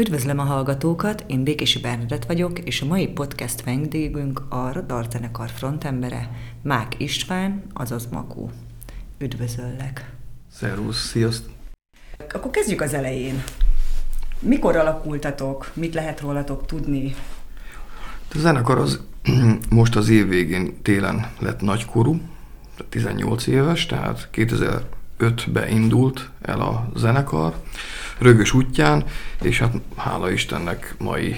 Üdvözlöm a hallgatókat, én Békési Bernadett vagyok, és a mai podcast vendégünk a Radar zenekar frontembere, Mák István, azaz Makó. Üdvözöllek! Szervusz, sziasztok! Akkor kezdjük az elején. Mikor alakultatok? Mit lehet rólatok tudni? A zenekar az most az év végén télen lett nagykorú, 18 éves, tehát 2005-ben indult el a zenekar, rögös útján, és hát hála Istennek mai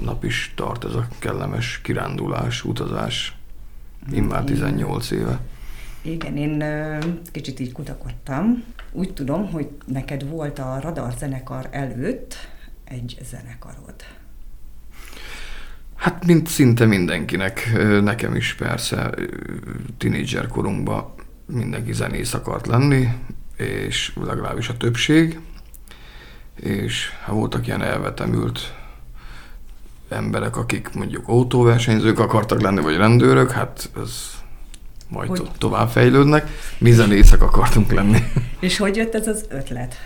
nap is tart ez a kellemes kirándulás, utazás, immár 18 éve. Igen, én kicsit így kutakodtam. Úgy tudom, hogy neked volt a Radar zenekar előtt egy zenekarod. Hát, mint szinte mindenkinek, nekem is persze, tinédzser korunkban mindenki zenész akart lenni, és legalábbis a többség, és hát voltak ilyen elvetemült emberek, akik mondjuk autóversenyzők akartak lenni, vagy rendőrök, hát ez majd hogy... tovább fejlődnek. Mi zenészek akartunk lenni. És hogy jött ez az ötlet?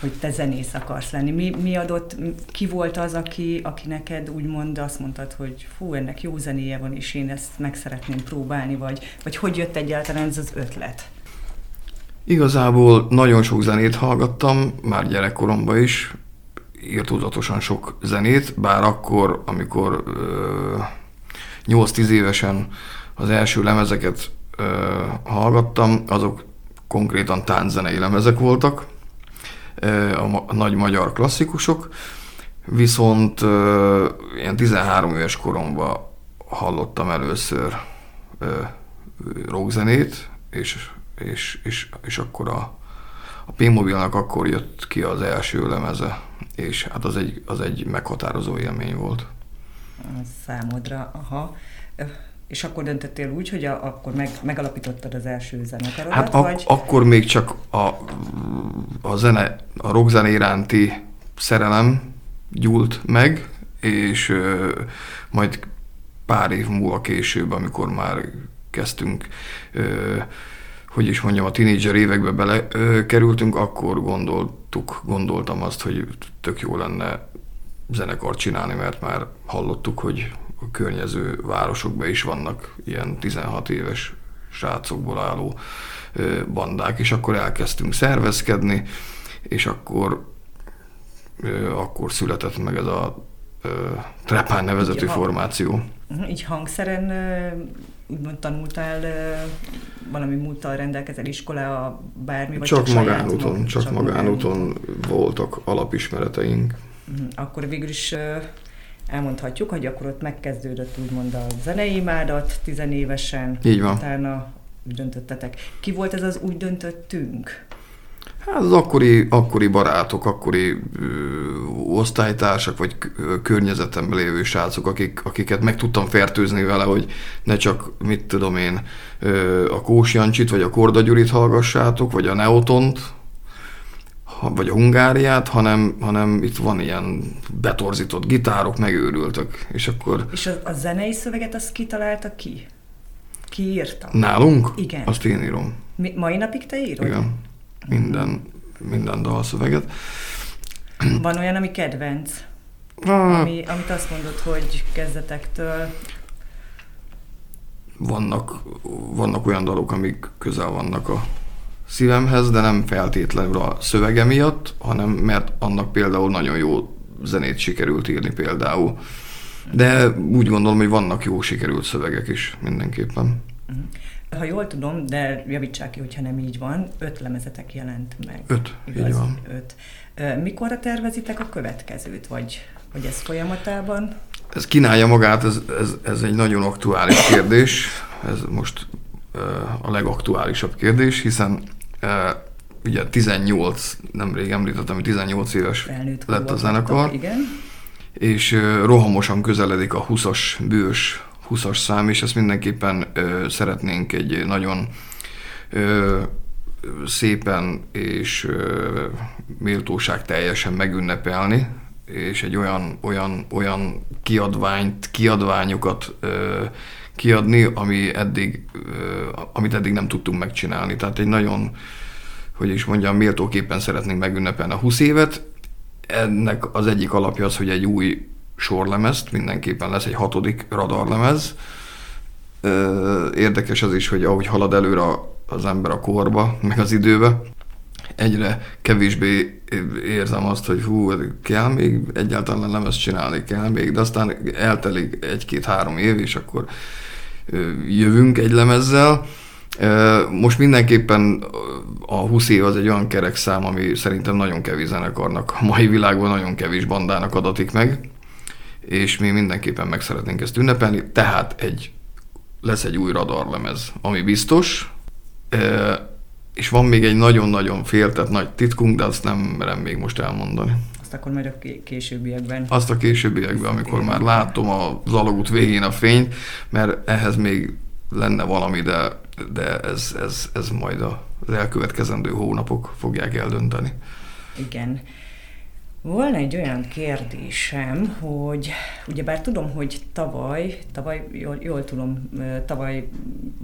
hogy te zenész akarsz lenni. Mi, mi adott, ki volt az, aki, aki neked úgymond azt mondtad, hogy fú, ennek jó zenéje van, és én ezt meg szeretném próbálni, vagy, vagy hogy jött egyáltalán ez az ötlet? Igazából nagyon sok zenét hallgattam, már gyerekkoromban is, írtózatosan sok zenét, bár akkor, amikor ö, 8-10 évesen az első lemezeket ö, hallgattam, azok konkrétan tánczenei lemezek voltak, a nagy magyar klasszikusok, viszont ilyen 13 éves koromban hallottam először rockzenét, és, és, és, és akkor a, a P-mobilnak akkor jött ki az első lemeze, és hát az egy, az egy meghatározó élmény volt. Számodra, aha. És akkor döntöttél úgy, hogy a, akkor meg, megalapítottad az első zenekarodat? Hát ak- vagy? akkor még csak a, a zene, a rockzene iránti szerelem gyúlt meg, és ö, majd pár év múlva később, amikor már kezdtünk, ö, hogy is mondjam, a tínédzser évekbe belekerültünk, akkor gondoltuk, gondoltam azt, hogy tök jó lenne zenekart csinálni, mert már hallottuk, hogy a környező városokban is vannak ilyen 16 éves srácokból álló bandák, és akkor elkezdtünk szervezkedni, és akkor akkor született meg ez a Trepán nevezetű így formáció. Mhm, így hangszeren úgymond tanultál, valami múlttal rendelkezel iskola, bármi? Vagy csak, csak magánúton, csak, csak magánúton voltak alapismereteink. Mhm, akkor végül is elmondhatjuk, hogy akkor ott megkezdődött úgymond a zenei imádat tizenévesen. Így van. Utána úgy döntöttetek. Ki volt ez az úgy döntöttünk? Hát az akkori, akkori barátok, akkori ö, osztálytársak, vagy környezetemben lévő srácok, akik, akiket meg tudtam fertőzni vele, hogy ne csak, mit tudom én, ö, a Kós Jancsit, vagy a Korda Gyurit hallgassátok, vagy a Neotont, vagy a Hungáriát, hanem, hanem itt van ilyen betorzított gitárok, megőrültek, és akkor... És a, a zenei szöveget azt kitalálta ki? Ki írta? Nálunk? Igen. Azt én írom. Mi, mai napig te írod? Igen. Minden, minden dalszöveget. Van olyan, ami kedvenc? Ah. Ami, amit azt mondod, hogy kezdetektől vannak, vannak olyan dalok, amik közel vannak a szívemhez, de nem feltétlenül a szövege miatt, hanem mert annak például nagyon jó zenét sikerült írni például. De úgy gondolom, hogy vannak jó sikerült szövegek is mindenképpen. Ha jól tudom, de javítsák ki, hogyha nem így van, öt lemezetek jelent meg. Öt, igaz? így van. Öt. Mikorra tervezitek a következőt, vagy, vagy ez folyamatában? Ez kínálja magát, ez, ez, ez egy nagyon aktuális kérdés. Ez most a legaktuálisabb kérdés, hiszen ugye 18, nemrég említettem, hogy 18 éves Felnőtt lett a zenekar. Igen. És rohamosan közeledik a 20-as bős 20-as szám, és ezt mindenképpen ö, szeretnénk egy nagyon ö, szépen és ö, méltóság teljesen megünnepelni, és egy olyan, olyan, olyan kiadványt, kiadványokat ö, kiadni, ami eddig, amit eddig nem tudtunk megcsinálni. Tehát egy nagyon, hogy is mondjam, méltóképpen szeretnénk megünnepelni a 20 évet, ennek az egyik alapja az, hogy egy új sorlemezt, mindenképpen lesz egy hatodik radarlemez. Érdekes az is, hogy ahogy halad előre az ember a korba, meg az időbe, egyre kevésbé érzem azt, hogy hú, kell még egyáltalán lemez csinálni, kell még, de aztán eltelik egy-két-három év, és akkor jövünk egy lemezzel. Most mindenképpen a 20 év az egy olyan kerek szám, ami szerintem nagyon kevés zenekarnak, a mai világban nagyon kevés bandának adatik meg, és mi mindenképpen meg szeretnénk ezt ünnepelni, tehát egy, lesz egy új radarlemez, ami biztos, és van még egy nagyon-nagyon féltett nagy titkunk, de azt nem merem még most elmondani. Azt akkor majd a későbbiekben. Azt a későbbiekben, amikor már látom az alagút végén a fényt, mert ehhez még lenne valami, de, de ez, ez, ez majd az elkövetkezendő hónapok fogják eldönteni. Igen. Volna egy olyan kérdésem, hogy ugyebár tudom, hogy tavaly, tavaly jól, jól tudom, tavaly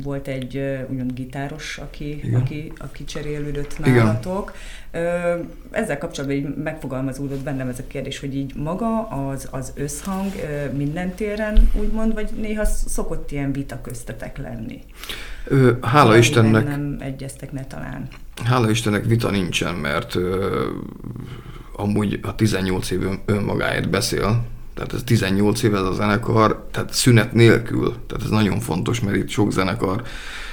volt egy úgymond gitáros, aki, aki, aki cserélődött nálatok. Igen. Ezzel kapcsolatban így megfogalmazódott bennem ez a kérdés, hogy így maga az, az összhang minden téren úgymond, vagy néha szokott ilyen vita köztetek lenni? Ö, hála Istennek. Nem egyeztek ne talán. Hála Istennek vita nincsen, mert ö, amúgy a 18 év önmagáért beszél, tehát ez 18 év ez a zenekar, tehát szünet nélkül, tehát ez nagyon fontos, mert itt sok zenekar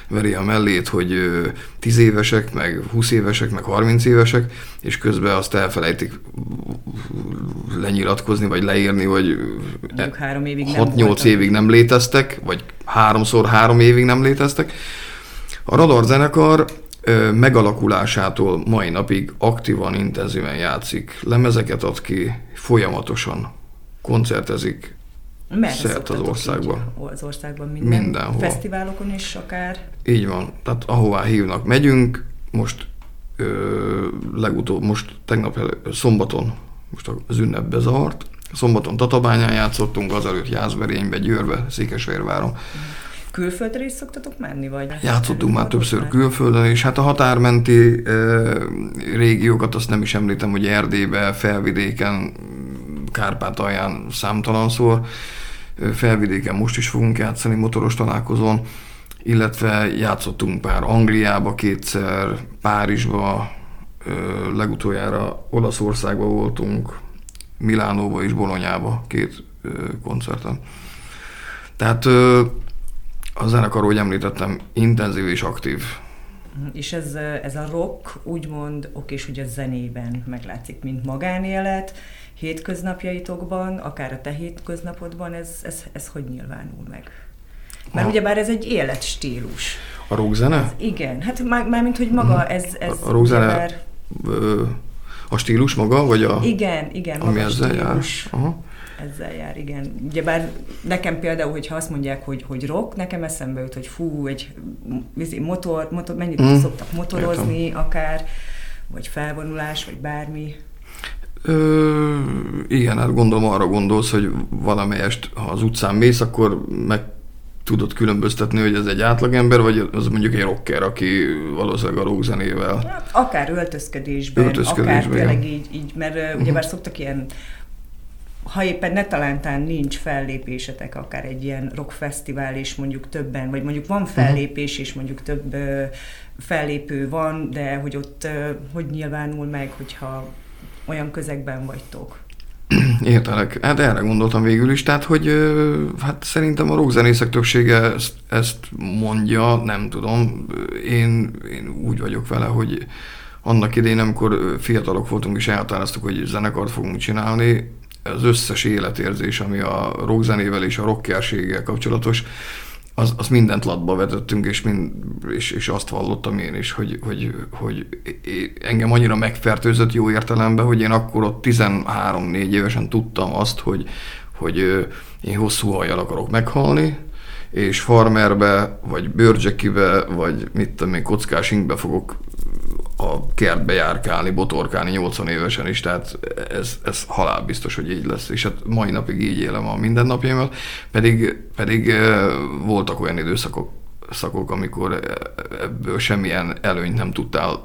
veri a mellét, hogy 10 évesek, meg 20 évesek, meg 30 évesek, és közben azt elfelejtik lenyilatkozni, vagy leírni, hogy 6-8 évig nem léteztek, vagy háromszor három évig nem léteztek. A Radar zenekar megalakulásától mai napig aktívan, intenzíven játszik, lemezeket ad ki, folyamatosan koncertezik Merre szert az országban. Az országban minden Mindenhol. Fesztiválokon is akár. Így van. Tehát ahová hívnak, megyünk. Most ö, legutóbb, most tegnap elő, szombaton, most az ünnepbe zavart. Szombaton Tatabányán játszottunk, azelőtt Jászberénybe, Győrbe, Székesfehérváron. Mm Külföldre is szoktatok menni? Vagy Játszottunk már többször külföldön, és hát a határmenti e, régiókat azt nem is említem, hogy Erdélybe, Felvidéken, Kárpátalján számtalanszor. Felvidéken most is fogunk játszani motoros találkozón, illetve játszottunk pár Angliába kétszer, Párizsba, legutoljára Olaszországba voltunk, Milánóba és Bolonyába két koncerten. Tehát a zenekar, ahogy említettem, intenzív és aktív. És ez, ez a rock úgymond ok és ugye zenében meglátszik, mint magánélet, hétköznapjaitokban, akár a te hétköznapodban, ez, ez, ez hogy nyilvánul meg? Mert a... ugyebár ez egy életstílus. A rockzene? Ez, igen, hát már, már mint hogy maga ez... ez a, a rockzene, ugyebár... a stílus maga, vagy a... Igen, igen, ami maga ezzel stílus. Jár. Aha ezzel jár, igen. Ugyebár nekem például, hogyha azt mondják, hogy, hogy rock, nekem eszembe jut, hogy fú, egy motor, motor mennyit mm. szoktak motorozni Értem. akár, vagy felvonulás, vagy bármi. Ö, igen, hát gondolom arra gondolsz, hogy valamelyest, ha az utcán mész, akkor meg tudod különböztetni, hogy ez egy átlagember, vagy az mondjuk egy rocker, aki valószínűleg a rockzenével. Hát, akár öltözködésben, öltözködésben akár tényleg így, így mert uh-huh. szoktak ilyen ha éppen ne talántán nincs fellépésetek, akár egy ilyen rockfesztivál, és mondjuk többen, vagy mondjuk van mhm. fellépés, és mondjuk több fellépő van, de hogy ott hogy nyilvánul meg, hogyha olyan közegben vagytok? Értelek. Hát erre gondoltam végül is, tehát hogy hát szerintem a rockzenészek többsége ezt, ezt mondja, nem tudom. Én, én úgy vagyok vele, hogy annak idején, amikor fiatalok voltunk és elhatároztuk, hogy zenekart fogunk csinálni, az összes életérzés, ami a rockzenével és a rockerséggel kapcsolatos, az, az mindent latba vetettünk, és, mind, és, és azt vallottam én is, hogy, hogy, hogy engem annyira megfertőzött jó értelemben, hogy én akkor ott 13-4 évesen tudtam azt, hogy, hogy én hosszú hajjal akarok meghalni, és farmerbe, vagy bőrcsekibe, vagy mit tudom én, kockás fogok a kertbe járkálni, botorkálni 80 évesen is, tehát ez, ez halálbiztos, hogy így lesz, és hát mai napig így élem a mindennapjaimat, pedig, pedig voltak olyan időszakok, szakok, amikor ebből semmilyen előnyt nem tudtál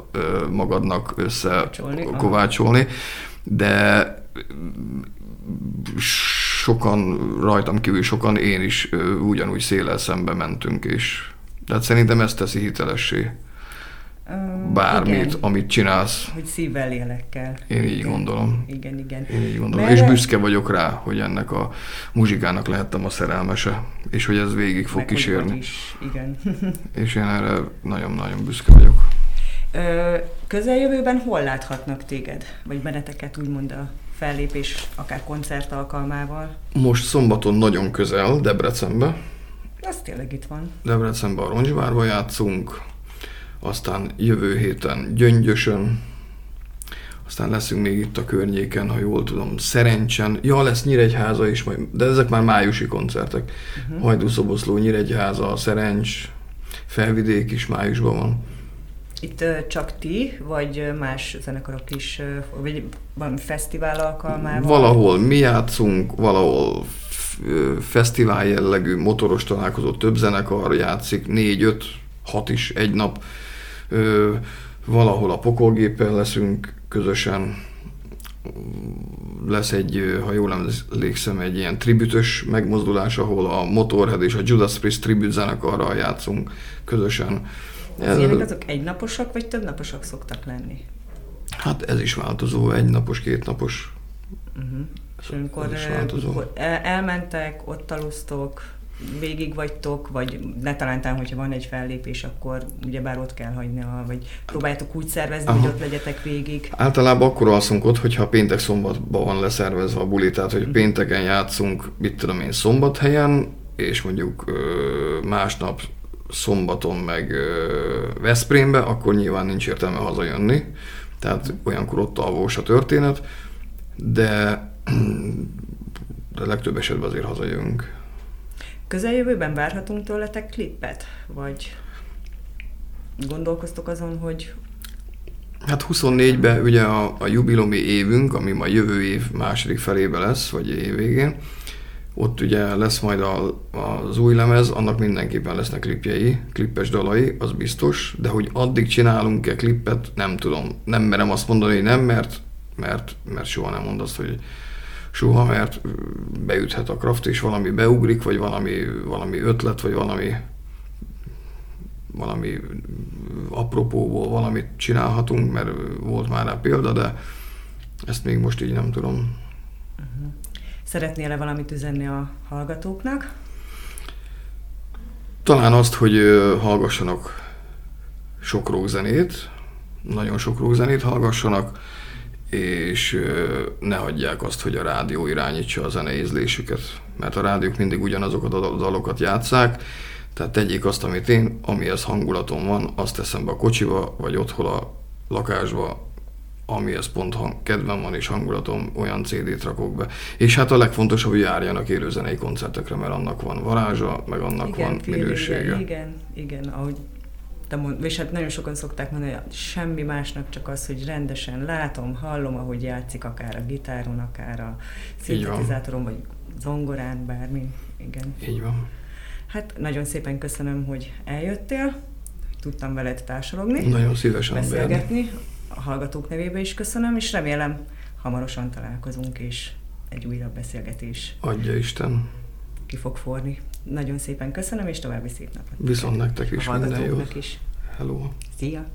magadnak össze kovácsolni. de sokan, rajtam kívül sokan, én is ugyanúgy szélel szembe mentünk, és tehát szerintem ezt teszi hitelessé bármit, igen. amit csinálsz. Hogy szívvel, lélekkel. Én így igen. gondolom. Igen, igen. Én így gondolom. Mert... És büszke vagyok rá, hogy ennek a muzsikának lehettem a szerelmese, és hogy ez végig fog Meg kísérni. Is. Igen. és én erre nagyon-nagyon büszke vagyok. Ö, közeljövőben hol láthatnak téged, vagy benneteket úgymond a fellépés, akár koncert alkalmával? Most szombaton nagyon közel, Debrecenbe. Az tényleg itt van. Debrecenben a Roncsvárba játszunk, aztán jövő héten Gyöngyösön, aztán leszünk még itt a környéken, ha jól tudom, Szerencsen. Ja, lesz Nyíregyháza is, majd, de ezek már májusi koncertek. Uh-huh. Hajdúszoboszló, Nyíregyháza, Szerencs, Felvidék is májusban van. Itt uh, csak ti, vagy más zenekarok is, uh, vagy valami fesztivál alkalmával? Valahol mi játszunk, valahol fesztivál jellegű motoros találkozó, több zenekar játszik, négy, öt, hat is egy nap. Valahol a pokolgéppel leszünk közösen, lesz egy, ha jól emlékszem, egy ilyen tribütös megmozdulás, ahol a Motorhead és a Judas Priest tribüt zenekarral játszunk közösen. Az ilyenek azok egynaposak, vagy több naposak szoktak lenni? Hát ez is változó, egynapos, kétnapos. Uh-huh. És amikor elmentek, ott alusztok, végig vagytok, vagy ne talántán, hogyha van egy fellépés, akkor ugyebár ott kell hagyni, vagy próbáljátok úgy szervezni, Aha. hogy ott legyetek végig. Általában akkor alszunk ott, hogyha péntek szombatban van leszervezve a buli, tehát hogy uh-huh. pénteken játszunk, mit tudom én, szombathelyen, és mondjuk másnap szombaton meg Veszprémbe, akkor nyilván nincs értelme hazajönni, tehát olyankor ott alvós a történet, de, de legtöbb esetben azért hazajövünk. Közeljövőben várhatunk tőletek klippet? Vagy gondolkoztok azon, hogy... Hát 24-ben ugye a, a jubilomi évünk, ami ma jövő év második felébe lesz, vagy év végén, ott ugye lesz majd a, az új lemez, annak mindenképpen lesznek klipjei, klippes dalai, az biztos, de hogy addig csinálunk-e klippet, nem tudom. Nem merem azt mondani, hogy nem, mert, mert, mert soha nem mond azt, hogy soha, mert beüthet a kraft, és valami beugrik, vagy valami, valami ötlet, vagy valami valami apropóból valamit csinálhatunk, mert volt már rá példa, de ezt még most így nem tudom. Uh-huh. Szeretnél-e valamit üzenni a hallgatóknak? Talán azt, hogy hallgassanak sok rockzenét, nagyon sok rockzenét hallgassanak, és ne hagyják azt, hogy a rádió irányítsa a zene ízlésüket, mert a rádiók mindig ugyanazokat a dalokat játszák, tehát tegyék azt, amit én, amihez hangulatom van, azt teszem be a kocsiba, vagy otthon a lakásba, amihez pont hang, kedvem van és hangulatom, olyan CD-t rakok be. És hát a legfontosabb, hogy járjanak élőzenei koncertekre, mert annak van varázsa, meg annak igen, van minősége. Igen, igen, ahogy te mond, és hát nagyon sokan szokták mondani, hogy semmi másnak csak az, hogy rendesen látom, hallom, ahogy játszik, akár a gitáron, akár a szintetizátoron, vagy zongorán, bármi. Igen. Így van. Hát nagyon szépen köszönöm, hogy eljöttél, tudtam veled társalogni. Nagyon szívesen beszélgetni. Benne. A hallgatók nevébe is köszönöm, és remélem hamarosan találkozunk, és egy újabb beszélgetés. Adja Isten. Ki fog forni. Nagyon szépen köszönöm, és további szép napot. Viszont nektek is minden jót. is. Hello. Szia.